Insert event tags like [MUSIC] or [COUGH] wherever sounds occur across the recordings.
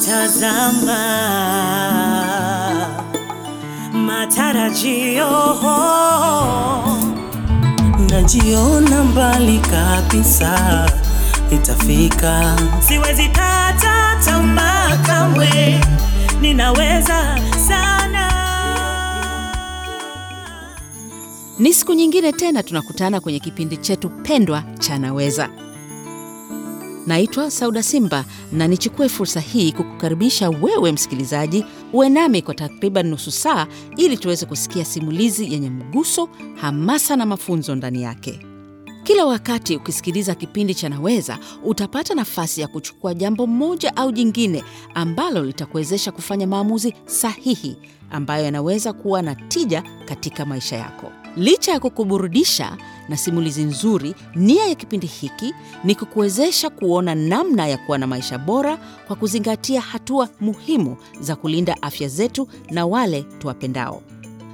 natazama matarajio, najiona mbali kabisa, itafika. Siwezi kata tamaa kamwe, ninaweza sana. Ni siku nyingine tena tunakutana kwenye kipindi chetu pendwa cha Naweza. Naitwa Sauda Simba na nichukue fursa hii kukukaribisha wewe msikilizaji, uwe nami kwa takriban nusu saa ili tuweze kusikia simulizi yenye mguso, hamasa na mafunzo ndani yake. Kila wakati ukisikiliza kipindi cha Naweza utapata nafasi ya kuchukua jambo moja au jingine ambalo litakuwezesha kufanya maamuzi sahihi ambayo yanaweza kuwa na tija katika maisha yako. Licha ya kukuburudisha na simulizi nzuri, nia ya kipindi hiki ni kukuwezesha kuona namna ya kuwa na maisha bora kwa kuzingatia hatua muhimu za kulinda afya zetu na wale tuwapendao.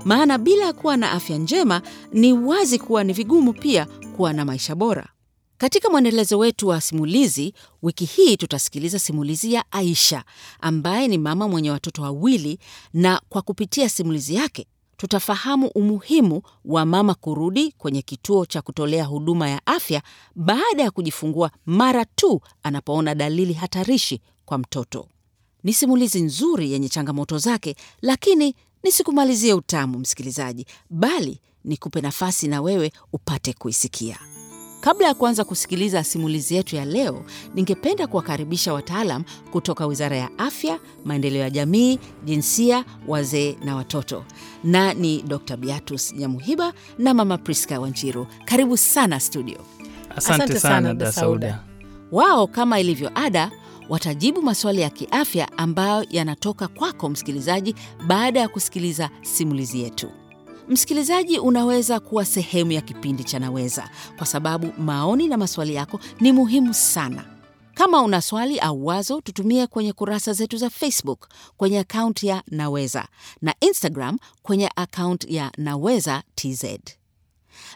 Maana bila kuwa na afya njema, ni wazi kuwa ni vigumu pia kuwa na maisha bora. Katika mwendelezo wetu wa simulizi, wiki hii tutasikiliza simulizi ya Aisha ambaye ni mama mwenye watoto wawili, na kwa kupitia simulizi yake tutafahamu umuhimu wa mama kurudi kwenye kituo cha kutolea huduma ya afya baada ya kujifungua mara tu anapoona dalili hatarishi kwa mtoto. Ni simulizi nzuri yenye changamoto zake, lakini nisikumalizie utamu, msikilizaji, bali nikupe nafasi na wewe upate kuisikia. Kabla ya kuanza kusikiliza simulizi yetu ya leo, ningependa kuwakaribisha wataalam kutoka Wizara ya Afya, Maendeleo ya Jamii, Jinsia, Wazee na Watoto, na ni Dr. Beatus Nyamuhiba na Mama Priska Wanjiru. Karibu sana studio. Asante, Asante sana Da Sauda. Wao kama ilivyo ada watajibu maswali ya kiafya ambayo yanatoka kwako msikilizaji, baada ya kusikiliza simulizi yetu. Msikilizaji, unaweza kuwa sehemu ya kipindi cha Naweza kwa sababu maoni na maswali yako ni muhimu sana. Kama una swali au wazo, tutumie kwenye kurasa zetu za Facebook kwenye akaunti ya Naweza na Instagram kwenye akaunti ya Naweza TZ.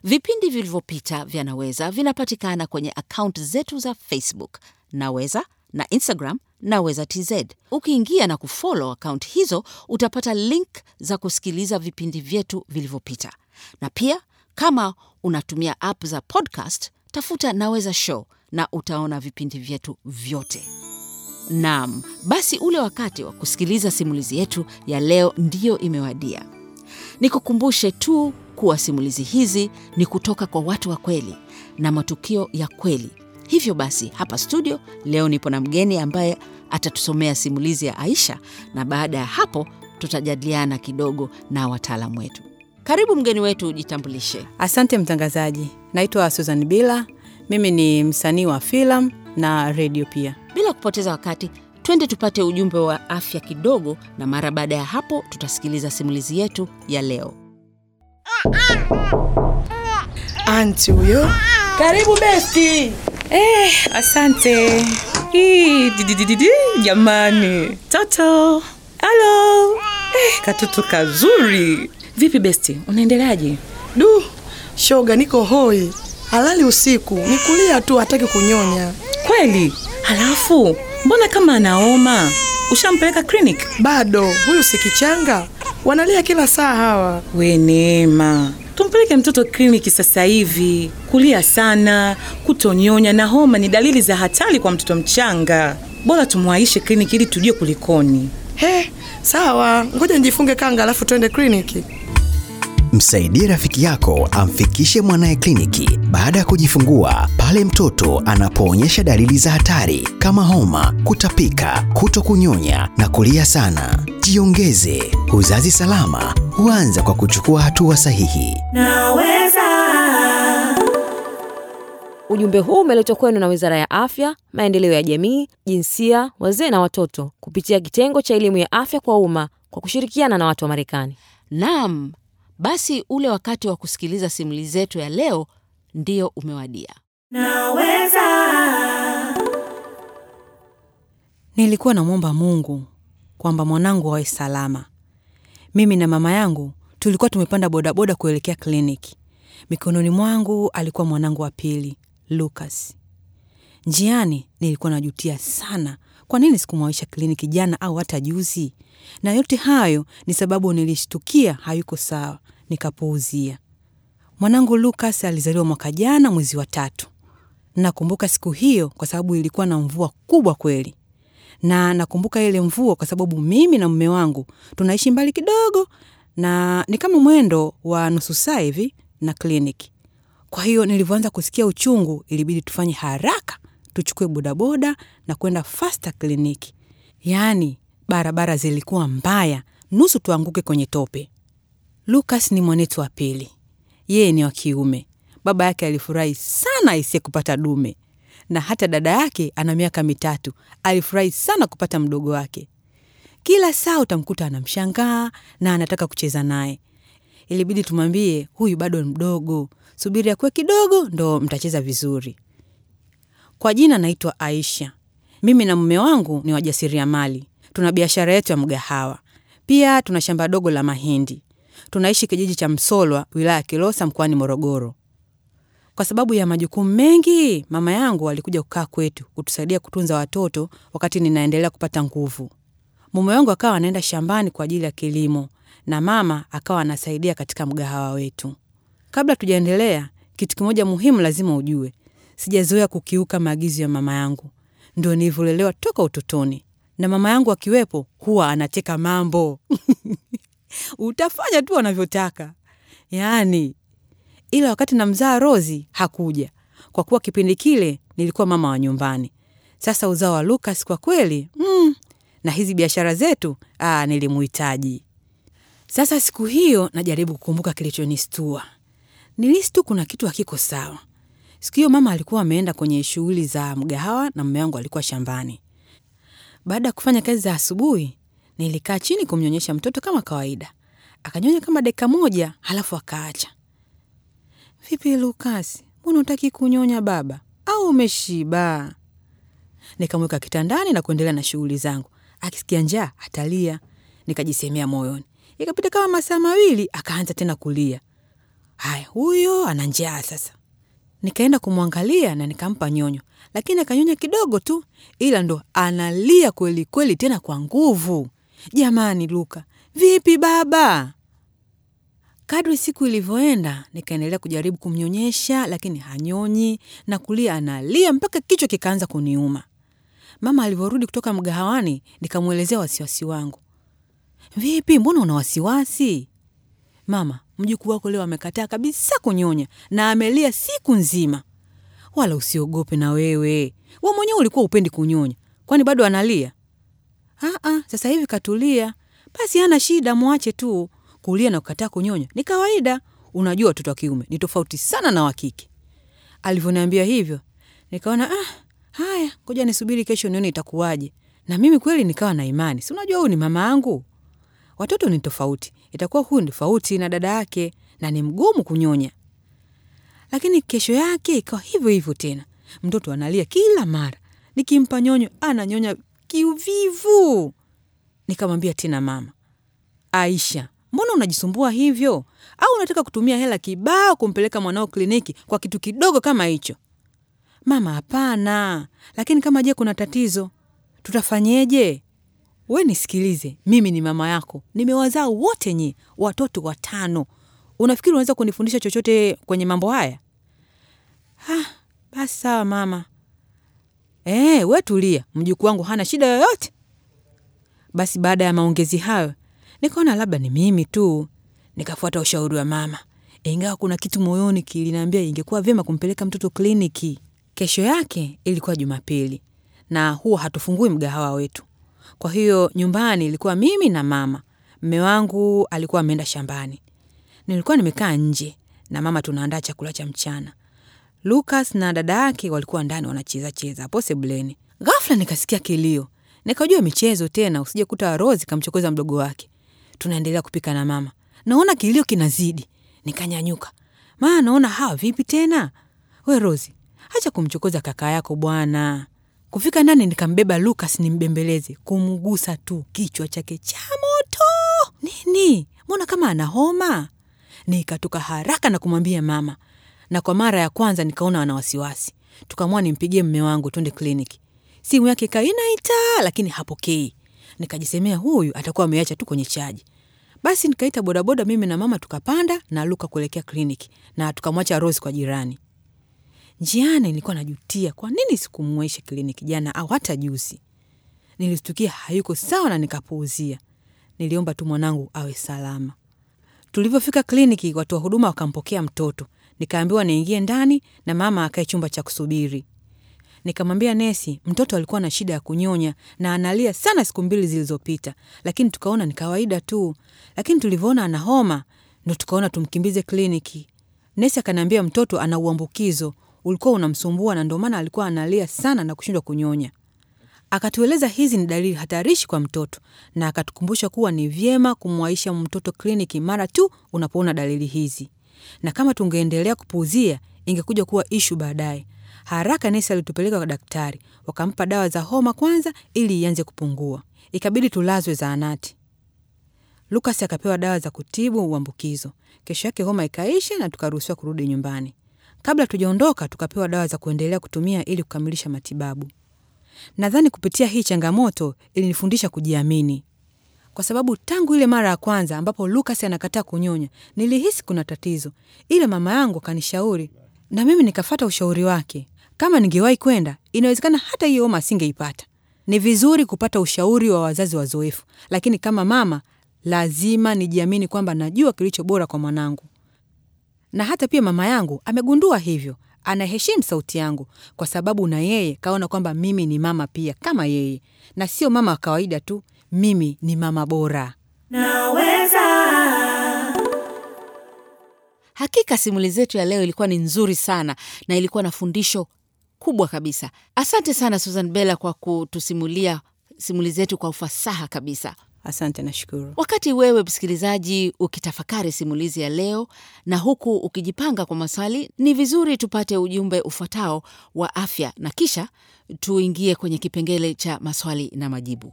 Vipindi vilivyopita vya Naweza vinapatikana kwenye akaunti zetu za Facebook Naweza na Instagram Naweza TZ. Ukiingia na kufollow akaunti hizo utapata link za kusikiliza vipindi vyetu vilivyopita, na pia kama unatumia app za podcast, tafuta Naweza Show na utaona vipindi vyetu vyote. Naam, basi ule wakati wa kusikiliza simulizi yetu ya leo ndiyo imewadia. Nikukumbushe tu kuwa simulizi hizi ni kutoka kwa watu wa kweli na matukio ya kweli. Hivyo basi, hapa studio leo nipo na mgeni ambaye atatusomea simulizi ya Aisha, na baada ya hapo tutajadiliana kidogo na wataalamu wetu. Karibu mgeni wetu, ujitambulishe. Asante mtangazaji, naitwa Susan Bila. Mimi ni msanii wa filamu na redio pia. Bila kupoteza wakati, twende tupate ujumbe wa afya kidogo, na mara baada ya hapo tutasikiliza simulizi yetu ya leo. Anti huyo. Karibu besti. Eh, asante. Hii, didididi, jamani. Toto. Halo. Eh, katoto kazuri. Vipi besti, unaendeleaje? Du, shoga niko hoi. Halali usiku, nikulia tu hataki kunyonya. Kweli? Halafu, mbona kama anaoma? Ushampeleka clinic? Bado, huyu si kichanga. Wanalia kila saa hawa. We Neema, tumpeleke mtoto kliniki sasa hivi. Kulia sana, kutonyonya na homa ni dalili za hatari kwa mtoto mchanga. Bora tumwaishe kliniki ili tujue kulikoni. He, sawa. Ngoja nijifunge kanga alafu twende kliniki. Msaidie rafiki yako amfikishe mwanaye kliniki baada ya kujifungua pale mtoto anapoonyesha dalili za hatari kama homa, kutapika, kuto kunyonya na kulia sana. Jiongeze. Uzazi salama huanza kwa kuchukua hatua sahihi. Ujumbe huu umeletwa kwenu na Wizara ya Afya, Maendeleo ya Jamii, Jinsia, Wazee na Watoto kupitia kitengo cha elimu ya afya kwa umma kwa kushirikiana na watu wa Marekani. Naam, basi ule wakati wa kusikiliza simulizi zetu ya leo ndio umewadia. Naweza. Nilikuwa namwomba Mungu kwamba mwanangu awe salama. Mimi na mama yangu tulikuwa tumepanda bodaboda kuelekea kliniki. Mikononi mwangu alikuwa mwanangu wa pili, Lucas. Njiani nilikuwa najutia sana kwa nini sikumwaisha kliniki jana au hata juzi? Na yote hayo ni sababu nilishtukia hayuko sawa, nikapuuzia. Mwanangu Lukas alizaliwa mwaka jana mwezi wa tatu. Nakumbuka siku hiyo kwa sababu ilikuwa na mvua kubwa kweli, na nakumbuka ile mvua kwa sababu mimi na mume wangu tunaishi mbali kidogo, na ni kama mwendo wa nusu saa hivi na kliniki. Kwa hiyo nilivyoanza kusikia uchungu, ilibidi tufanye haraka tuchukue bodaboda na kwenda fasta kliniki. Yaani barabara zilikuwa mbaya, nusu tuanguke kwenye tope. Lucas ni mwanetu wa pili, yeye ni wa kiume. Baba yake alifurahi sana isiye kupata dume, na hata dada yake ana miaka mitatu, alifurahi sana kupata mdogo wake. Kila saa utamkuta anamshangaa na anataka kucheza naye. Ilibidi tumwambie huyu bado mdogo, subiri akuwe kidogo ndo mtacheza vizuri. Kwa jina naitwa Aisha. Mimi na mume wangu ni wajasiriamali, tuna biashara yetu ya mgahawa, pia tuna shamba dogo la mahindi. Tunaishi kijiji cha Msolwa, wilaya ya Kilosa, mkoani Morogoro. Kwa sababu ya majukumu mengi, mama yangu alikuja kukaa kwetu kutusaidia kutunza watoto wakati ninaendelea kupata nguvu. Mume wangu akawa anaenda shambani kwa ajili ya kilimo na mama akawa anasaidia katika mgahawa wetu. Kabla tujaendelea, kitu kimoja muhimu lazima ujue, sijazoea kukiuka maagizo ya mama yangu. Ndio nilivyolelewa toka utotoni, na mama yangu akiwepo huwa anacheka mambo [LAUGHS] utafanya tu anavyotaka yaani. Ila wakati namzaa Rozi hakuja, kwa kuwa kipindi kile nilikuwa mama wa nyumbani. Sasa uzao wa Lukas kwa kweli mm, na hizi biashara zetu nilimuhitaji. Sasa siku hiyo najaribu kukumbuka kilichonistua. Nilisi kuna kitu hakiko sawa. Siku hiyo mama alikuwa ameenda kwenye shughuli za mgahawa na mume wangu alikuwa shambani. Baada ya kufanya kazi za asubuhi, nilikaa chini kumnyonyesha mtoto kama kawaida. Akanyonya kama dakika moja, halafu akaacha. Vipi Lukas, mbona utaki kunyonya baba, au umeshiba? Nikamweka kitandani na kuendelea na shughuli zangu. Akisikia njaa atalia, nikajisemea moyoni. Ikapita kama masaa mawili, akaanza tena kulia. Haya, huyo ana njaa sasa. Nikaenda kumwangalia na nikampa nyonyo, lakini akanyonya kidogo tu, ila ndo analia kweli kweli, tena kwa nguvu. Jamani Luka, vipi baba? Kadri siku ilivyoenda, nikaendelea kujaribu kumnyonyesha, lakini hanyonyi na kulia, analia mpaka kichwa kikaanza kuniuma. Mama alivyorudi kutoka mgahawani, nikamwelezea wasiwasi wangu. Vipi, mbona una wasiwasi? Mama, mjukuu wako leo amekataa kabisa kunyonya na amelia siku nzima. Wala usiogope na wewe, we mwenyewe ulikuwa upendi kunyonya, kwani bado analia? Aa, sasa hivi katulia, basi hana shida, mwache tu. Kulia na kukataa kunyonya ni kawaida. Unajua watoto wa kiume ni tofauti sana na wa. Alivyoniambia hivyo, nikaona ah, haya, ngoja nisubiri kesho nione itakuwaje. Na mimi kweli nikawa na imani, si unajua huyu ni mama yangu, watoto ni tofauti, itakuwa huyu ni tofauti na dada yake na ni mgumu kunyonya. Lakini kesho yake ikawa hivyo hivyo tena, mtoto analia kila mara, nikimpa nyonyo ananyonya kiuvivu. Nikamwambia tena mama, Aisha, mbona unajisumbua hivyo? Au unataka kutumia hela kibao kumpeleka mwanao kliniki kwa kitu kidogo kama hicho? Mama, hapana. Lakini kama je, kuna tatizo, tutafanyeje? We nisikilize, mimi ni mama yako, nimewazaa wote nyi watoto watano. Unafikiri unaweza kunifundisha chochote kwenye mambo haya? Ha, basi sawa mama. E, we tulia, mjukuu wangu hana shida yoyote. Basi baada ya maongezi hayo nikaona labda ni mimi tu, nikafuata ushauri wa mama, ingawa kuna kitu moyoni kiliniambia ingekuwa vyema kumpeleka mtoto kliniki. Kesho yake ilikuwa Jumapili na huwa hatufungui mgahawa wetu, kwa hiyo nyumbani ilikuwa mimi na mama. Mme wangu alikuwa ameenda shambani, nilikuwa nimekaa nje na mama tunaandaa chakula cha mchana. Lucas na dada yake walikuwa ndani wanacheza cheza hapo sebuleni. Ghafla nikasikia kilio, nikajua michezo tena, usije kuta Rozi kamchokoza mdogo wake. Tunaendelea kupika na mama, naona kilio kinazidi, nikanyanyuka. Maa, naona hawa vipi tena? We Rozi, acha kumchokoza kaka yako bwana. Kufika ndani nikambeba Lucas nimbembeleze, kumgusa tu kichwa chake cha moto. Nini? Mbona kama ana homa? Nikatoka haraka na kumwambia mama, na kwa mara ya kwanza nikaona ana wasiwasi. Tukamua nimpigie mme wangu twende kliniki. simu yake ikawa lakini hapokei. Nikajisemea huyu atakuwa ameacha tu kwenye chaji. Basi nikaita bodaboda, mimi na mama tukapanda na Luka kuelekea kliniki na tukamwacha Rose kwa jirani. Njiani nilikuwa najutia kwa nini sikumwesha kliniki jana au hata juzi. Nilistukia hayuko sawa na nikapuuzia. Niliomba tu mwanangu awe salama. Tulivyofika kliniki, watu wa huduma wakampokea mtoto. Nikaambiwa niingie ndani na mama akae chumba cha kusubiri. Nikamwambia nesi, mtoto alikuwa na shida ya kunyonya na analia sana siku mbili zilizopita, lakini tukaona ni kawaida tu. Lakini tulivyoona ana homa, ndo tukaona tumkimbize kliniki. Nesi akaniambia mtoto ana uambukizo ulikuwa unamsumbua na ndio maana alikuwa analia sana na kushindwa kunyonya. Akatueleza hizi ni dalili hatarishi kwa mtoto na akatukumbusha kuwa ni vyema kumwaisha mtoto kliniki mara tu unapoona dalili hizi, na kama tungeendelea kupuuzia ingekuja kuwa ishu baadaye. Haraka nesi alitupeleka kwa daktari, wakampa dawa za homa kwanza ili ianze kupungua. Ikabidi tulazwe zahanati. Lukas akapewa dawa za kutibu uambukizo. Kesho yake homa ikaisha na tukaruhusiwa kurudi nyumbani. Kabla tujaondoka, tukapewa dawa za kuendelea kutumia ili kukamilisha matibabu. Nadhani kupitia hii changamoto ilinifundisha kujiamini, kwa sababu tangu ile mara ya kwanza ambapo Lukas anakataa kunyonya nilihisi kuna tatizo, ila mama yangu akanishauri na mimi nikafata ushauri wake. Kama ningewahi kwenda, inawezekana hata hiyo homa asingeipata. Ni vizuri kupata ushauri wa wazazi wazoefu, lakini kama mama lazima nijiamini kwamba najua kilicho bora kwa mwanangu. Na hata pia mama yangu amegundua hivyo, anaheshimu sauti yangu kwa sababu na yeye kaona kwamba mimi ni mama pia kama yeye, na sio mama wa kawaida tu, mimi ni mama bora. Naweza. Hakika simulizi zetu ya leo ilikuwa ni nzuri sana na ilikuwa na fundisho kubwa kabisa. Asante sana Susan Bella kwa kutusimulia simulizi zetu kwa ufasaha kabisa. Asante, nashukuru. Wakati wewe msikilizaji ukitafakari simulizi ya leo na huku ukijipanga kwa maswali, ni vizuri tupate ujumbe ufuatao wa afya na kisha tuingie kwenye kipengele cha maswali na majibu.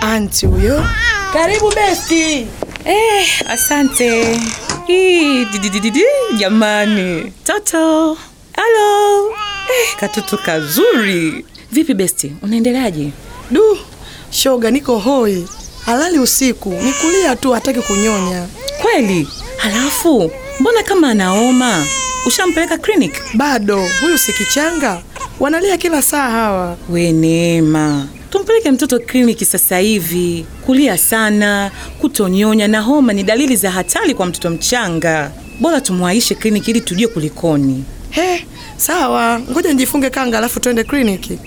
Anti huyo. Karibu besti. Eh, asante. Jamani. Toto. Halo. Eh, katoto kazuri. Vipi besti, unaendeleaje? Du, shoga niko hoi. Halali usiku, nikulia tu hataki kunyonya. Kweli? Halafu, mbona kama anaoma? Ushampeleka clinic? Bado, huyu si kichanga. Wanalia kila saa hawa. We Neema, tumpeleke mtoto kliniki sasa hivi. Kulia sana, kutonyonya na homa ni dalili za hatari kwa mtoto mchanga. Bora tumwaishe kliniki ili tujue kulikoni. He, sawa. Ngoja nijifunge kanga alafu twende kliniki.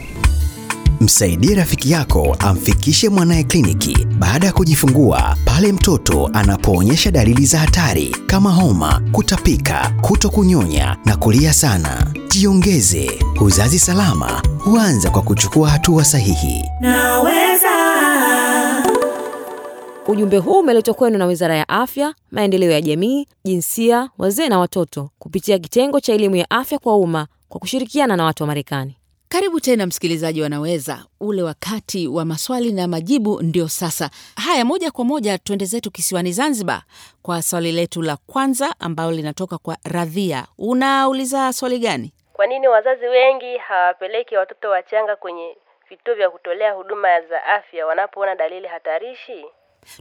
Msaidie rafiki yako amfikishe mwanaye kliniki baada ya kujifungua pale mtoto anapoonyesha dalili za hatari kama homa, kutapika, kuto kunyonya na kulia sana. Jiongeze. Uzazi salama huanza kwa kuchukua hatua sahihi. Naweza. Ujumbe huu umeletwa kwenu na Wizara ya Afya, Maendeleo ya Jamii, Jinsia, Wazee na Watoto kupitia kitengo cha elimu ya afya kwa umma kwa kushirikiana na watu wa Marekani. Karibu tena msikilizaji, wanaweza ule wakati wa maswali na majibu ndio sasa. Haya, moja kwa moja twende zetu kisiwani Zanzibar kwa swali letu la kwanza ambalo linatoka kwa Radhia. Unauliza swali gani? Kwa nini wazazi wengi hawapeleki watoto wachanga kwenye vituo vya kutolea huduma za afya wanapoona dalili hatarishi?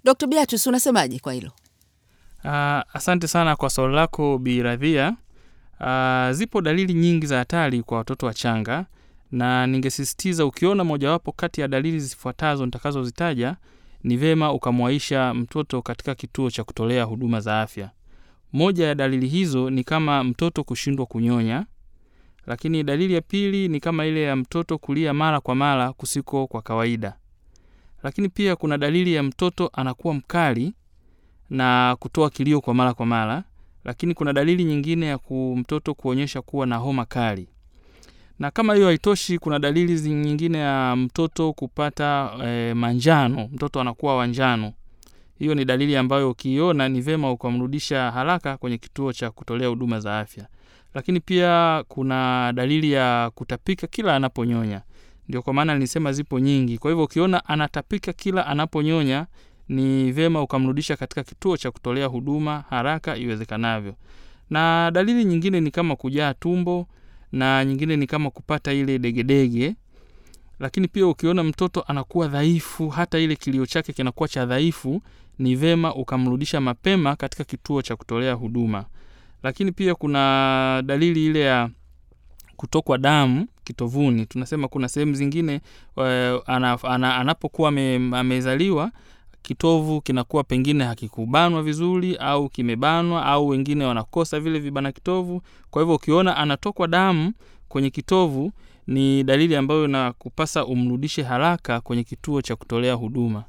Dr. Beatrice, unasemaje kwa hilo? Uh, asante sana kwa swali lako Bi Radhia. Uh, zipo dalili nyingi za hatari kwa watoto wachanga na ningesisitiza ukiona mojawapo kati ya dalili zifuatazo nitakazozitaja ni vema ukamwaisha mtoto katika kituo cha kutolea huduma za afya. Moja ya dalili hizo ni kama mtoto kushindwa kunyonya, lakini dalili ya pili ni kama ile ya mtoto kulia mara kwa mara kusiko kwa kawaida. Lakini pia kuna dalili ya mtoto anakuwa mkali na kutoa kilio kwa mara kwa mara, lakini kuna dalili nyingine ya mtoto kuonyesha kuwa na homa kali. Na kama hiyo haitoshi, kuna dalili nyingine ya mtoto kupata e, manjano, mtoto anakuwa wanjano. Hiyo ni dalili ambayo ukiiona ni vema ukamrudisha haraka kwenye kituo cha kutolea huduma za afya. Lakini pia kuna dalili ya kutapika kila anaponyonya. Ndio kwa maana nilisema zipo nyingi. Kwa hivyo ukiona anatapika kila anaponyonya, ni vema ukamrudisha katika kituo cha kutolea huduma haraka iwezekanavyo. Na dalili nyingine ni kama kujaa tumbo na nyingine ni kama kupata ile degedege. Lakini pia ukiona mtoto anakuwa dhaifu hata ile kilio chake kinakuwa cha dhaifu ni vema ukamrudisha mapema katika kituo cha kutolea huduma. Lakini pia kuna dalili ile ya kutokwa damu kitovuni. Tunasema kuna sehemu zingine ana, anapokuwa amezaliwa kitovu kinakuwa pengine hakikubanwa vizuri au kimebanwa au wengine wanakosa vile vibana kitovu. Kwa hivyo ukiona anatokwa damu kwenye kitovu ni dalili ambayo inakupasa umrudishe haraka kwenye kituo cha kutolea huduma.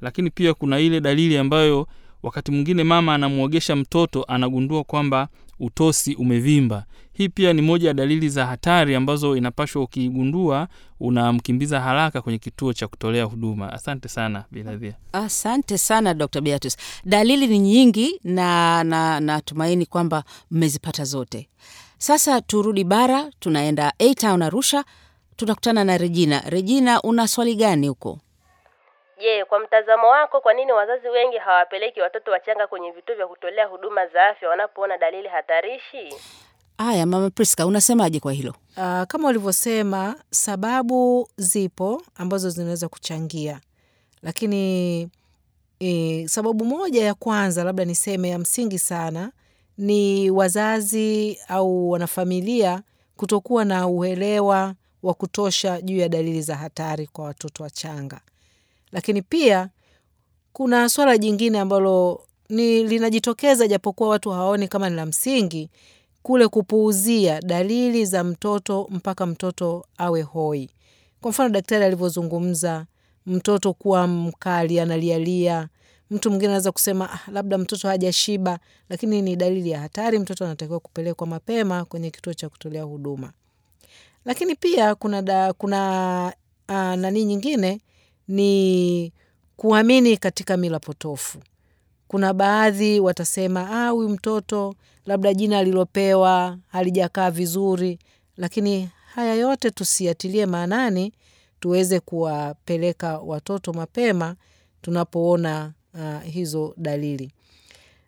Lakini pia kuna ile dalili ambayo wakati mwingine mama anamwogesha mtoto anagundua kwamba utosi umevimba hii pia ni moja ya dalili za hatari ambazo inapashwa ukiigundua unamkimbiza haraka kwenye kituo cha kutolea huduma asante sana biladhia Asante sana Dr. Beatus. Dalili ni nyingi na na natumaini kwamba mmezipata zote. Sasa turudi bara, tunaenda A Town Arusha, tunakutana na Regina. Regina, una swali gani huko? Je, kwa mtazamo wako, kwa nini wazazi wengi hawapeleki watoto wachanga kwenye vituo vya kutolea huduma za afya wanapoona dalili hatarishi? Haya, Mama Priska, unasemaje kwa hilo? Uh, kama ulivyosema, sababu zipo ambazo zinaweza kuchangia, lakini e, sababu moja ya kwanza labda niseme ya msingi sana ni wazazi au wanafamilia kutokuwa na uelewa wa kutosha juu ya dalili za hatari kwa watoto wachanga. Lakini pia kuna swala jingine ambalo ni linajitokeza japokuwa watu hawaoni kama ni la msingi, kule kupuuzia dalili za mtoto mpaka mtoto awe hoi. Kwa mfano daktari alivyozungumza, mtoto kuwa mkali, analialia. Mtu mwingine anaweza kusema ah, labda mtoto hajashiba, lakini ni dalili ya hatari. Mtoto anatakiwa kupelekwa mapema kwenye kituo cha kutolea huduma. Lakini pia kuna da, kuna uh, nani nyingine ni kuamini katika mila potofu. Kuna baadhi watasema ah, huyu mtoto labda jina alilopewa halijakaa vizuri, lakini haya yote tusiatilie maanani, tuweze kuwapeleka watoto mapema tunapoona uh, hizo dalili.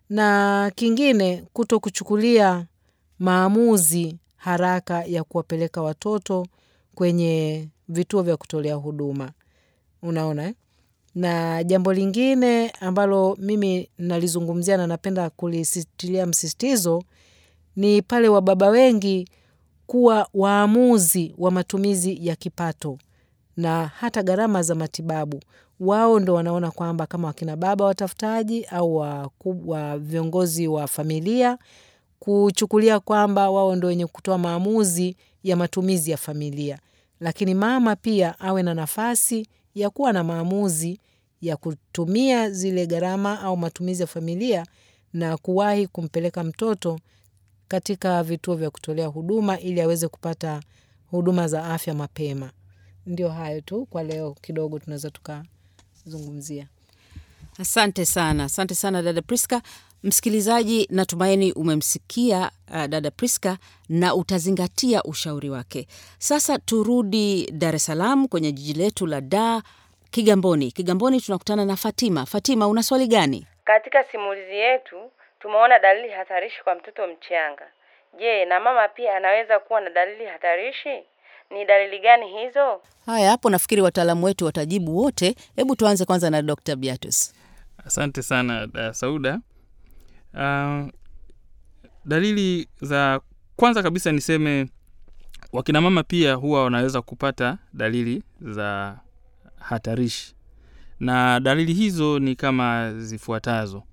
Na kingine, kuto kuchukulia maamuzi haraka ya kuwapeleka watoto kwenye vituo vya kutolea huduma. Unaona eh? Na jambo lingine ambalo mimi nalizungumzia na napenda kulisitilia msisitizo ni pale wababa wengi kuwa waamuzi wa matumizi ya kipato na hata gharama za matibabu. Wao ndo wanaona kwamba kama wakina baba watafutaji au wa, viongozi wa familia kuchukulia kwamba wao ndo wenye kutoa maamuzi ya matumizi ya familia, lakini mama pia awe na nafasi ya kuwa na maamuzi ya kutumia zile gharama au matumizi ya familia na kuwahi kumpeleka mtoto katika vituo vya kutolea huduma ili aweze kupata huduma za afya mapema. Ndio hayo tu kwa leo, kidogo tunaweza tukazungumzia. Asante sana, asante sana dada Priska. Msikilizaji, natumaini umemsikia uh, dada Priska na utazingatia ushauri wake. Sasa turudi Dar es Salaam kwenye jiji letu la Dar, Kigamboni. Kigamboni tunakutana na Fatima. Fatima, una swali gani? Katika simulizi yetu tumeona dalili hatarishi kwa mtoto mchanga. Je, na mama pia anaweza kuwa na dalili hatarishi? Ni dalili gani hizo? Haya, hapo nafikiri wataalamu wetu watajibu wote. Hebu tuanze kwanza na Dr. Beatus. asante sana da sauda uh, dalili za kwanza kabisa niseme wakina mama pia huwa wanaweza kupata dalili za hatarishi. Na dalili hizo ni kama zifuatazo.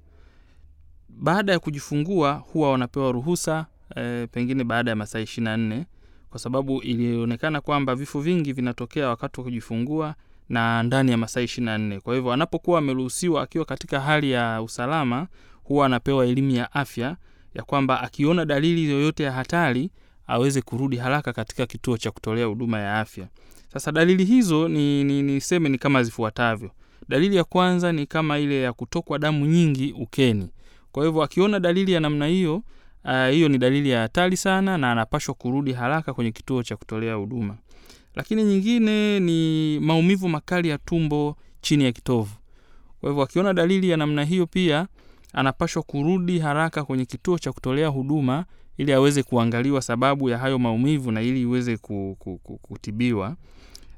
Baada ya kujifungua huwa wanapewa ruhusa e, pengine baada ya masaa ishirini na nne kwa sababu ilionekana kwamba vifo vingi vinatokea wakati wa kujifungua na ndani ya masaa ishirini na nne. Kwa hivyo anapokuwa ameruhusiwa akiwa katika hali ya usalama huwa anapewa elimu ya afya ya kwamba akiona dalili yoyote ya hatari aweze kurudi haraka katika kituo cha kutolea huduma ya afya. Sasa dalili hizo ni, ni, niseme ni kama zifuatavyo. Dalili ya kwanza ni kama ile ya kutokwa damu nyingi ukeni. Kwa hivyo akiona dalili ya namna hiyo uh, hiyo ni dalili ya hatari sana na anapashwa kurudi haraka kwenye kituo cha kutolea huduma. Lakini nyingine ni maumivu makali ya tumbo chini ya kitovu. Kwa hivyo akiona dalili ya namna hiyo pia anapashwa kurudi haraka kwenye kituo cha kutolea huduma ili aweze kuangaliwa sababu ya hayo maumivu na ili iweze ku- ku- ku- kutibiwa.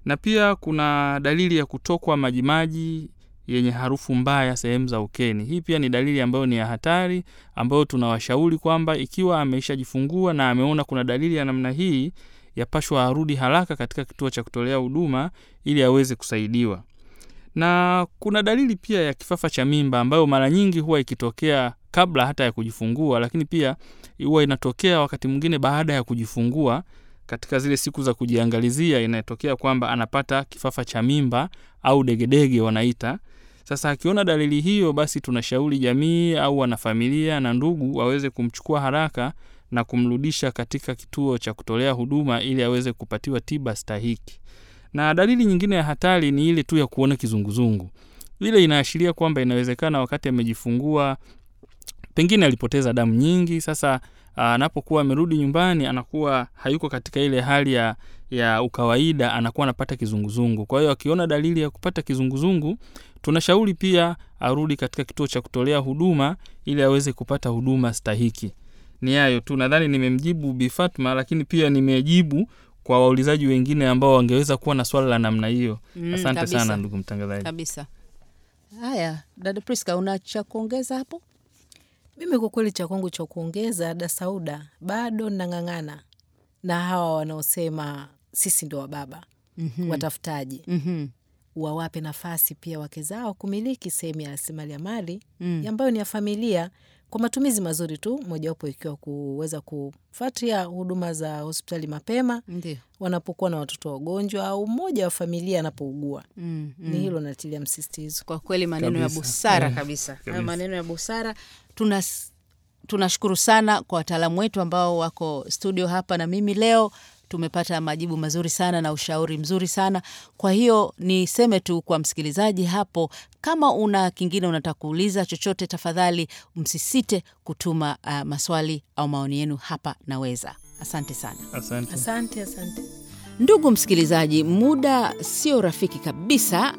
Na pia kuna dalili ya kutokwa majimaji yenye harufu mbaya sehemu za ukeni. Hii pia ni dalili ambayo ni ya hatari, ambayo tunawashauri kwamba ikiwa ameishajifungua na ameona kuna dalili ya namna hii, yapashwa arudi haraka katika kituo cha kutolea huduma ili aweze kusaidiwa. Na kuna dalili pia ya kifafa cha mimba ambayo mara nyingi huwa ikitokea kabla hata ya kujifungua, lakini pia huwa inatokea wakati mwingine baada ya kujifungua. Katika zile siku za kujiangalizia, inatokea kwamba anapata kifafa cha mimba au degedege wanaita. Sasa akiona dalili hiyo, basi tunashauri jamii au wanafamilia na ndugu waweze kumchukua haraka na kumrudisha katika kituo cha kutolea huduma ili aweze kupatiwa tiba stahiki. Na dalili nyingine ya hatari ni ile tu ya kuona kizunguzungu. Ile inaashiria kwamba inawezekana wakati amejifungua pengine alipoteza damu nyingi. Sasa ah, anapokuwa amerudi nyumbani, anakuwa hayuko katika ile hali ya, ya ukawaida, anakuwa anapata kizunguzungu. Kwa hiyo akiona dalili ya kupata kizunguzungu, tunashauri pia arudi katika kituo cha kutolea huduma ili aweze kupata huduma stahiki. Ni hayo tu, nadhani nimemjibu Bi lakini pia nimejibu kwa waulizaji wengine ambao wangeweza kuwa na swala la namna hiyo. Mm, Asante kabisa. sana ndugu mtangazaji. kabisa. Haya, dada Priska, una cha kuongeza hapo? Mimi kwa kweli cha kwangu cha kuongeza, da Sauda, bado nang'ang'ana na hawa wanaosema sisi ndo wababa Mhm. watafutaji, Mhm. wawape nafasi pia wake zao kumiliki sehemu ya rasilimali ya mali Mm. ambayo ni ya familia kwa matumizi mazuri tu, mojawapo ikiwa kuweza kufuatia huduma za hospitali mapema Ndiyo. wanapokuwa na watoto wagonjwa au mmoja wa familia anapougua. Mm, Ni hilo natilia msisitizo. Kwa kweli maneno ya Kabisa. busara yeah. kabisa, hayo kabisa. maneno ya busara. Tuna tunashukuru sana kwa wataalamu wetu ambao wako studio hapa na mimi leo. Tumepata majibu mazuri sana na ushauri mzuri sana. Kwa hiyo niseme tu kwa msikilizaji hapo, kama una kingine unataka kuuliza chochote, tafadhali msisite kutuma uh, maswali au maoni yenu hapa Naweza. Asante sana. Asante. Asante, asante. Ndugu msikilizaji, muda sio rafiki kabisa.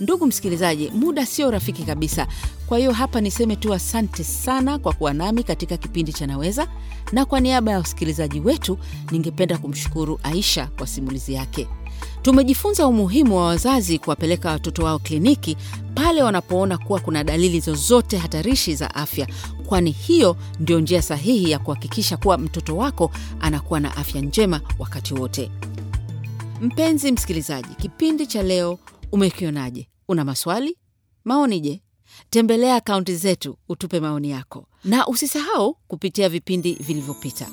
Ndugu msikilizaji, muda sio rafiki kabisa. Kwa hiyo hapa niseme tu asante sana kwa kuwa nami katika kipindi cha Naweza, na kwa niaba ya wasikilizaji wetu, ningependa kumshukuru Aisha kwa simulizi yake. Tumejifunza umuhimu wa wazazi kuwapeleka watoto wao kliniki pale wanapoona kuwa kuna dalili zozote hatarishi za afya, kwani hiyo ndio njia sahihi ya kuhakikisha kuwa mtoto wako anakuwa na afya njema wakati wote. Mpenzi msikilizaji, kipindi cha leo umekionaje? Una maswali, maoni? Je, tembelea akaunti zetu utupe maoni yako, na usisahau kupitia vipindi vilivyopita.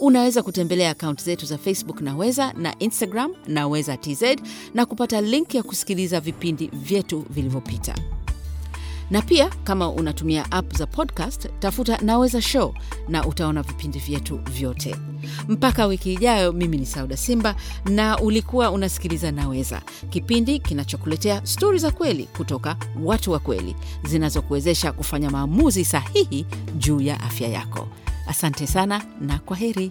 Unaweza kutembelea akaunti zetu za Facebook Naweza na Instagram Naweza TZ na kupata link ya kusikiliza vipindi vyetu vilivyopita. Na pia kama unatumia app za podcast, tafuta Naweza Show na utaona vipindi vyetu vyote. Mpaka wiki ijayo, mimi ni Sauda Simba na ulikuwa unasikiliza Naweza, kipindi kinachokuletea stori za kweli kutoka watu wa kweli zinazokuwezesha kufanya maamuzi sahihi juu ya afya yako. Asante sana na kwa heri.